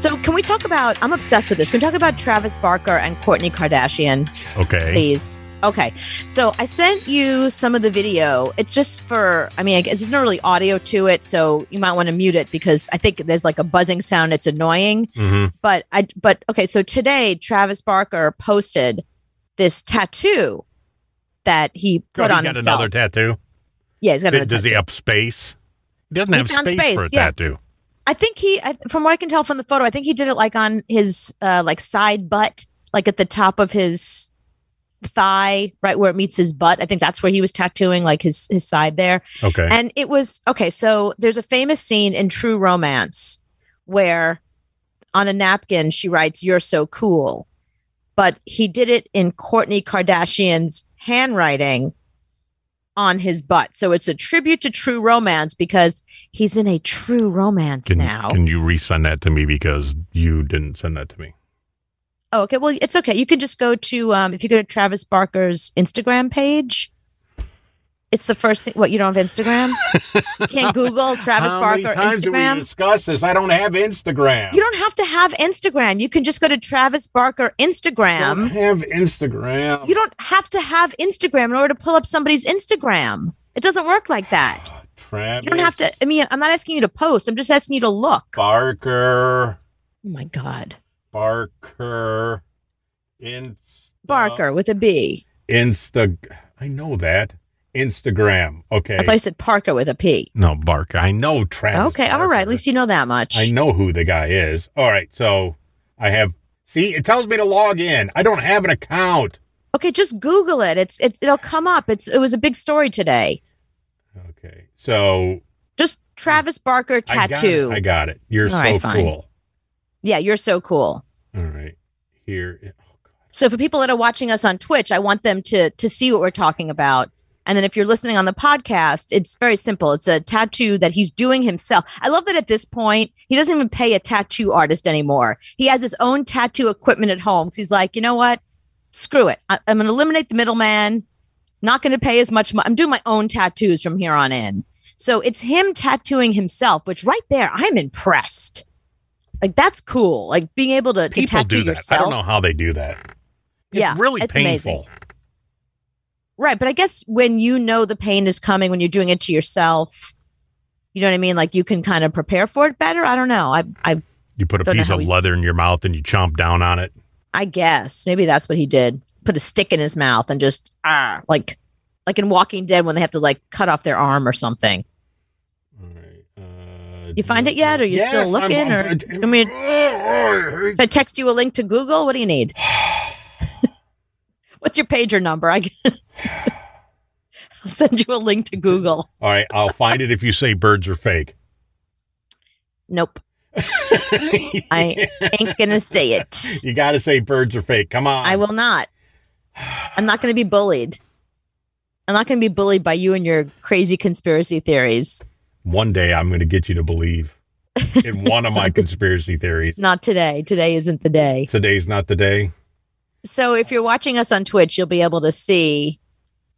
So, can we talk about? I'm obsessed with this. Can we talk about Travis Barker and Kourtney Kardashian, Okay. please? Okay. So, I sent you some of the video. It's just for, I mean, there's not really audio to it. So, you might want to mute it because I think there's like a buzzing sound. It's annoying. hmm But I, but okay. So, today, Travis Barker posted this tattoo that he put he on got himself. another tattoo. yeah, he's got another tattoo. Does he up space? He doesn't He have found space, for a space, yeah. tattoo. I think he, I, from what I can tell from the photo, I think he did it like on his uh, like side butt, like at the top of his thigh, right where it meets his butt. I think that's where he was tattooing, like his his side there. Okay. And it was okay. So there's a famous scene in True Romance where on a napkin she writes "You're so cool," but he did it in Kourtney Kardashian's handwriting on his butt. So it's a tribute to True Romance because he's in a True Romance can, now. can you resend that to me because you didn't send that to me? oh, okay. Well, it's okay. You can just go to um, if you go to Travis Barker's Instagram page. It's the first thing. What you don't have Instagram? you can't Google Travis How Barker many times do we discuss this? I don't have Instagram. You don't have to have Instagram. You can just go to Travis Barker Instagram. don't have Instagram. You don't have to have Instagram in order to pull up somebody's Instagram. It doesn't work like that. Travis You don't have to. I mean, I'm not asking you to post. I'm just asking you to look. Barker. Oh my God. Barker. Insta, Barker with a B. Insta. I know that. Instagram. Okay. I said Parker with a P. no, Barker. I know Travis. Okay, all right. At least you know that much. I know who the guy is. All right. So I have. See, it tells me to log in. I don't have an account. Okay, just Google it. It's it, it'll come up. It's it was a big story today. Okay. So Just Travis Barker I got, tattoo. it. I got it. You're All so right, cool. yeah, you're so cool. All right. Here. oh, God. So for people that are watching us on Twitch, I want them to to see what we're talking about. And then if you're listening on the podcast, it's very simple. It's a tattoo that he's doing himself. I love that at this point, he doesn't even pay a tattoo artist anymore. He has his own tattoo equipment at home. So he's like, you know what? Screw it. I, I'm going to eliminate the middleman. Not going to pay as much. Mo- I'm doing my own tattoos from here on in. So it's him tattooing himself, which right there, I'm impressed. Like that's cool. Like being able to, to People tattoo do that. yourself. I don't know how they do that. It's Yeah, really it's painful. amazing. Right. But I guess when you know the pain is coming, when you're doing it to yourself, you know what I mean? Like you can kind of prepare for it better. I don't know. I I You put a piece of leather in your mouth and you chomp down on it. I guess maybe that's what he did. Put a stick in his mouth and just ah like like in Walking Dead when they have to like cut off their arm or something. All right. Uh, You find it yet? Or you still Yes, looking? I'm- or I'm- I mean, Oh, I text you a link to Google? What do you need? What's your pager number? I can- I'll send you a link to Google. All right, I'll find it if you say birds are fake. Nope. I ain't gonna say it. you got to say birds are fake. Come on. I will not. I'm not going to be bullied. I'm not going to be bullied by you and your crazy conspiracy theories. One day I'm going to get you to believe in one of my conspiracy theories. Not today. Today isn't the day. Today's not the day. So if you're watching us on Twitch, you'll be able to see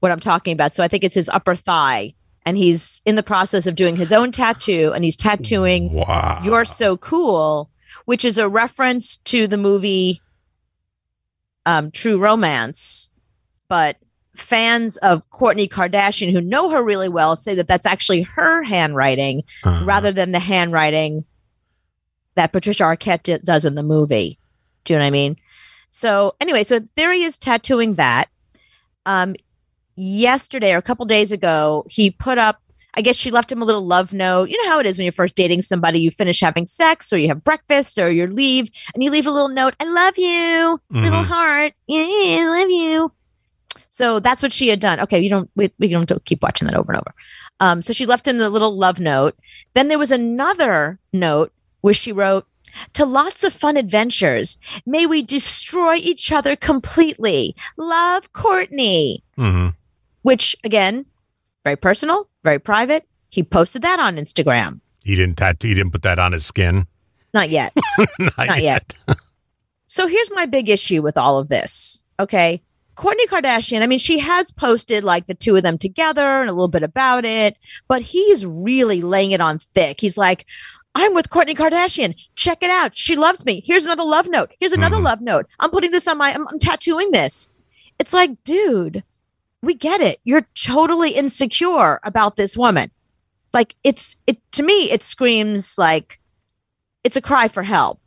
what I'm talking about. So I think it's his upper thigh, and he's in the process of doing his own tattoo, and he's tattooing Wow. You're So Cool, which is a reference to the movie um, True Romance. But fans of Kourtney Kardashian who know her really well say that that's actually her handwriting Uh, rather than the handwriting that Patricia Arquette d- does in the movie. Do you know what I mean? So anyway, so there he is tattooing that. Um, yesterday or a couple days ago, he put up. I guess she left him a little love note. You know how it is when you're first dating somebody. You finish having sex, or you have breakfast, or you leave, and you leave a little note. I love you, little Mhm. heart. Yeah, I love you. So that's what she had done. Okay, you don't. We, we don't keep watching that over and over. Um, so she left him the little love note. Then there was another note where she wrote, to lots of fun adventures. May we destroy each other completely. Love, Kourtney. mhm. Which, again, very personal, very private. He posted that on Instagram. He didn't tattoo. He didn't put that on his skin. Not yet. not, Not yet. So here's my big issue with all of this. Okay. Kourtney Kardashian, I mean, she has posted like the two of them together and a little bit about it, but he's really laying it on thick. He's like, I'm with Kourtney Kardashian. Check it out. She loves me. Here's another love note. Here's another Mhm. love note. I'm putting this on my, I'm, I'm tattooing this. It's like, dude, we get it. You're totally insecure about this woman. Like, it's, it, to me, it screams like it's a cry for help.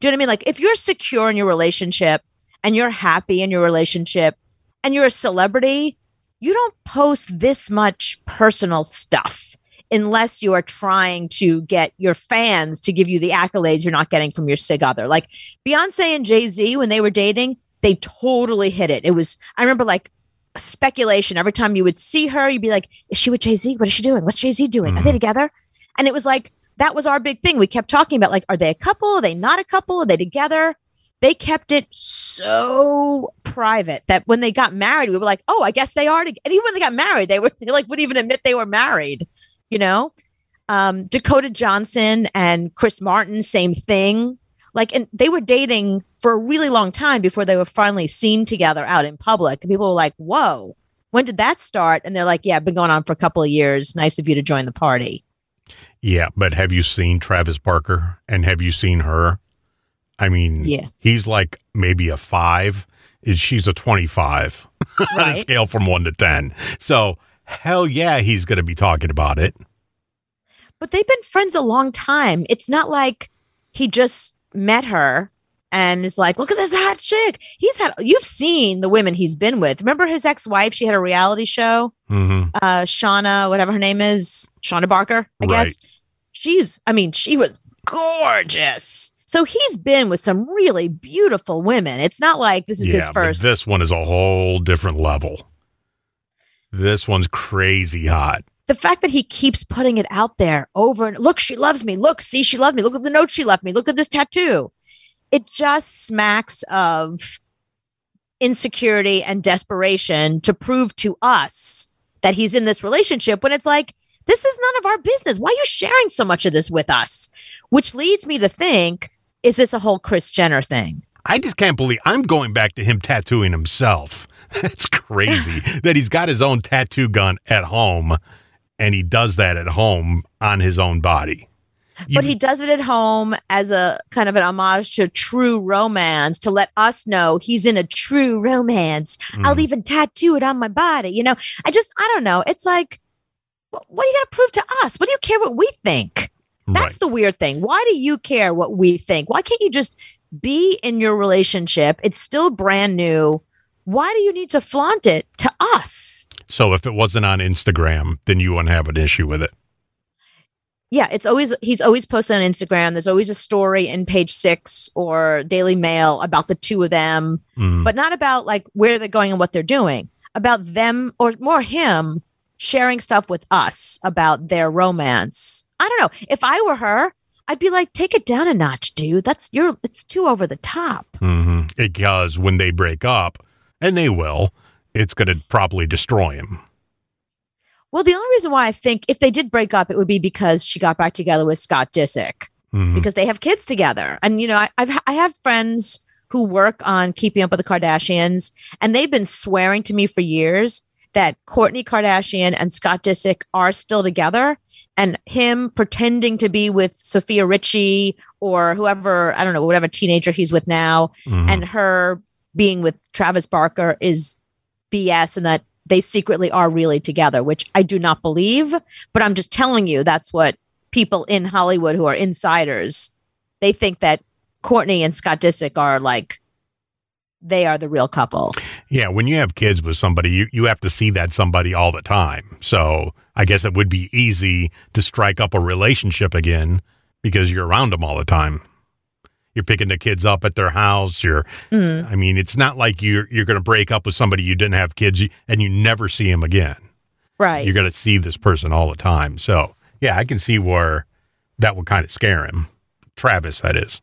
Do you know what I mean? Like, if you're secure in your relationship and you're happy in your relationship and you're a celebrity, you don't post this much personal stuff unless you are trying to get your fans to give you the accolades you're not getting from your sig other. Like Beyonce and Jay Z, when they were dating, they totally hit it. It was, I remember like speculation. Every time you would see her, you'd be like, is she with Jay Z? What is she doing? What's Jay Z doing? Are they Mhm. together? And it was like, that was our big thing. We kept talking about like, are they a couple? Are they not a couple? Are they together? They kept it so private that when they got married, we were like, oh, I guess they are. Together. And even when they got married, they were they like wouldn't even admit they were married. You know, um, Dakota Johnson and Chris Martin, same thing. Like, and they were dating for a really long time before they were finally seen together out in public. And people were like, whoa, when did that start? And they're like, yeah, I've been going on for a couple of years. Nice of you to join the party. Yeah, but have you seen Travis Barker and have you seen her? I mean, Yeah. he's like maybe a five. She's a twenty-five on a scale from one to ten. So hell yeah, he's going to be talking about it. but they've been friends a long time. It's not like he just met her and is like, look at this hot chick. He's had, you've seen the women he's been with. Remember his ex wife? She had a reality show, hmm uh, Shauna, whatever her name is, Shauna Barker, I Right. guess. She's, I mean, she was gorgeous. So he's been with some really beautiful women. It's not like this is yeah, his but first. this one is a whole different level. This one's crazy hot. the fact that he keeps putting it out there over and look, she loves me. Look, see, she loved me. Look at the note she left me. Look at this tattoo. It just smacks of insecurity and desperation to prove to us that he's in this relationship when it's like, this is none of our business. Why are you sharing so much of this with us? Which leads me to think, is this a whole Kris Jenner thing? I just can't believe I'm going back to him tattooing himself. That's crazy that he's got his own tattoo gun at home and he does that at home on his own body. You- but he does it at home as a kind of an homage to true romance to let us know he's in a true romance. I'll Mm. even tattoo it on my body. You know, I just, I don't know. It's like, wh- what do you got to prove to us? What do you care what we think? That's right. the weird thing. Why do you care what we think? Why can't you just be in your relationship? It's still brand new. Why do you need to flaunt it to us? So if it wasn't on Instagram, then you wouldn't have an issue with it. yeah, it's always he's always posted on Instagram. There's always a story in page six or Daily Mail about the two of them, Mm. but not about like where they're going and what they're doing. About them or more him sharing stuff with us about their romance. I don't know. If I were her, I'd be like, take it down a notch, dude. That's you're it's too over the top. hmm Because when they break up, and they will, it's going to probably destroy him. Well, the only reason why I think if they did break up, it would be because she got back together with Scott Disick. Mhm. because they have kids together. And you know, I, I've I have friends who work on Keeping Up with the Kardashians, and they've been swearing to me for years that Kourtney Kardashian and Scott Disick are still together, and him pretending to be with Sofia Richie or whoever I don't know whatever teenager he's with now, Mhm. and her being with Travis Barker is BS, and that they secretly are really together, which I do not believe. But I'm just telling you, that's what people in Hollywood who are insiders they think that Kourtney and Scott Disick are like they are the real couple. Yeah, when you have kids with somebody, you, you have to see that somebody all the time. So I guess it would be easy to strike up a relationship again because you're around them all the time. You're picking the kids up at their house. You're, Mm. I mean, it's not like you're you're going to break up with somebody you didn't have kids and you never see him again. Right. You're going to see this person all the time. So yeah, I can see where that would kind of scare him. Travis, that is.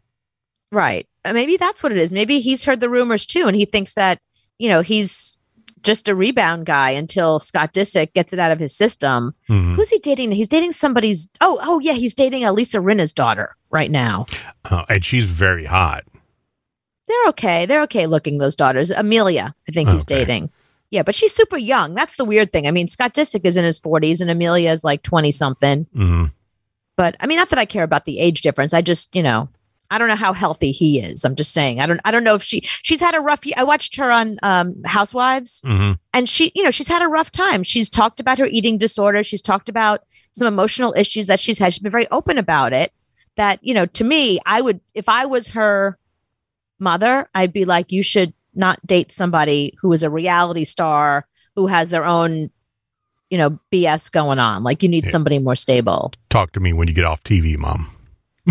Right. Uh, Maybe that's what it is. Maybe he's heard the rumors too, and he thinks that, you know, he's just a rebound guy until Scott Disick gets it out of his system. Mhm. Who's he dating? He's dating somebody's. Oh, oh yeah, he's dating Elisa Rinna's daughter right now. Uh, and she's very hot. They're okay. They're okay looking. Those daughters. Amelia, I think he's Okay. dating. Yeah, but she's super young. That's the weird thing. I mean, Scott Disick is in his forties, and Amelia is like twenty something. hmm But I mean, not that I care about the age difference. I just, you know, I don't know how healthy he is. I'm just saying. I don't. I don't know if she. She's had a rough. I watched her on um, Housewives, hmm and she, you know, she's had a rough time. She's talked about her eating disorder. She's talked about some emotional issues that she's had. She's been very open about it. That you know, to me, I would if I was her mother, I'd be like, you should not date somebody who is a reality star who has their own, you know, BS going on. Like you need Yeah. somebody more stable. Talk to me when you get off TV, mom.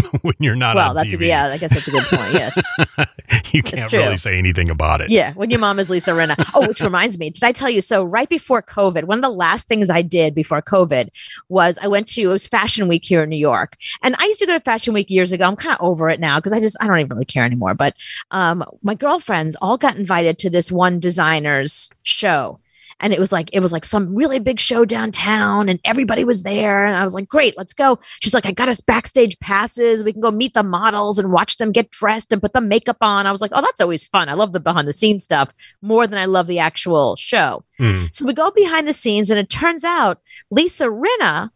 when you're not well, that's a, yeah. I guess that's a good point. Yes. you can't really say anything about it. Yeah, when your mom is Lisa Rinna. Oh, which reminds me, did I tell you? So right before COVID, one of the last things I did before COVID was I went to it was Fashion Week here in New York, and I used to go to Fashion Week years ago. I'm kind of over it now because I just I don't even really care anymore. But um, my girlfriends all got invited to this one designer's show. And it was like it was like some really big show downtown, and everybody was there. And I was like, "Great, let's go." She's like, "I got us backstage passes. We can go meet the models and watch them get dressed and put the makeup on." I was like, "Oh, that's always fun. I love the behind the scenes stuff more than I love the actual show." Mm. So we go behind the scenes, and it turns out Lisa Rinna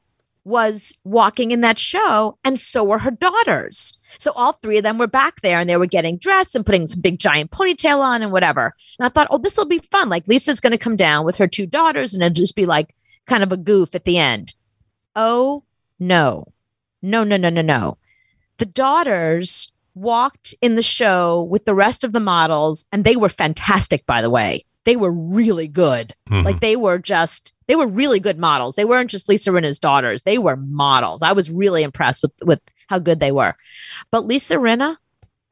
was walking in that show, and so were her daughters. So all three of them were back there, and they were getting dressed and putting some big giant ponytail on and whatever. And I thought, oh, this will be fun. Like Lisa's going to come down with her two daughters, and it'll just be like kind of a goof at the end. Oh no, no, no, no, no, no. The daughters walked in the show with the rest of the models, and they were fantastic, by the way. They were really good. Mhm. Like they were just they were really good models. They weren't just Lisa Rinna's daughters. They were models. I was really impressed with with how good they were. But Lisa Rinna,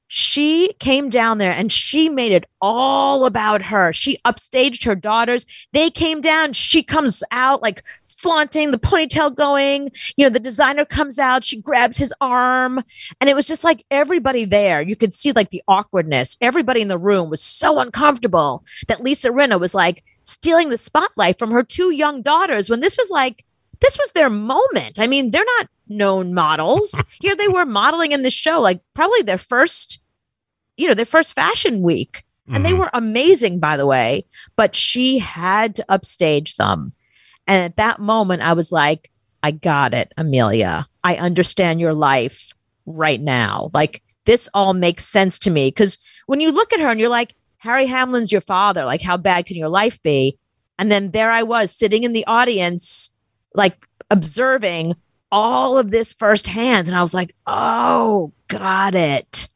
she came down there and she made it all about her. She upstaged her daughters. They came down. She comes out like flaunting the ponytail going. You know, the designer comes out. She grabs his arm. And it was just like everybody there. You could see like the awkwardness. Everybody in the room was so uncomfortable that Lisa Rinna was like stealing the spotlight from her two young daughters when this was like, this was their moment. I mean, they're not known models. Here they were modeling in the show, like probably their first, you know, their first fashion week. And they Mhm. were amazing, by the way. But she had to upstage them. And at that moment, I was like, I got it, Amelia. I understand your life right now. Like, this all makes sense to me. Because when you look at her and you're like, Harry Hamlin's your father, like, how bad can your life be? And then there I was sitting in the audience, like, observing all of this firsthand. And I was like, oh, got it.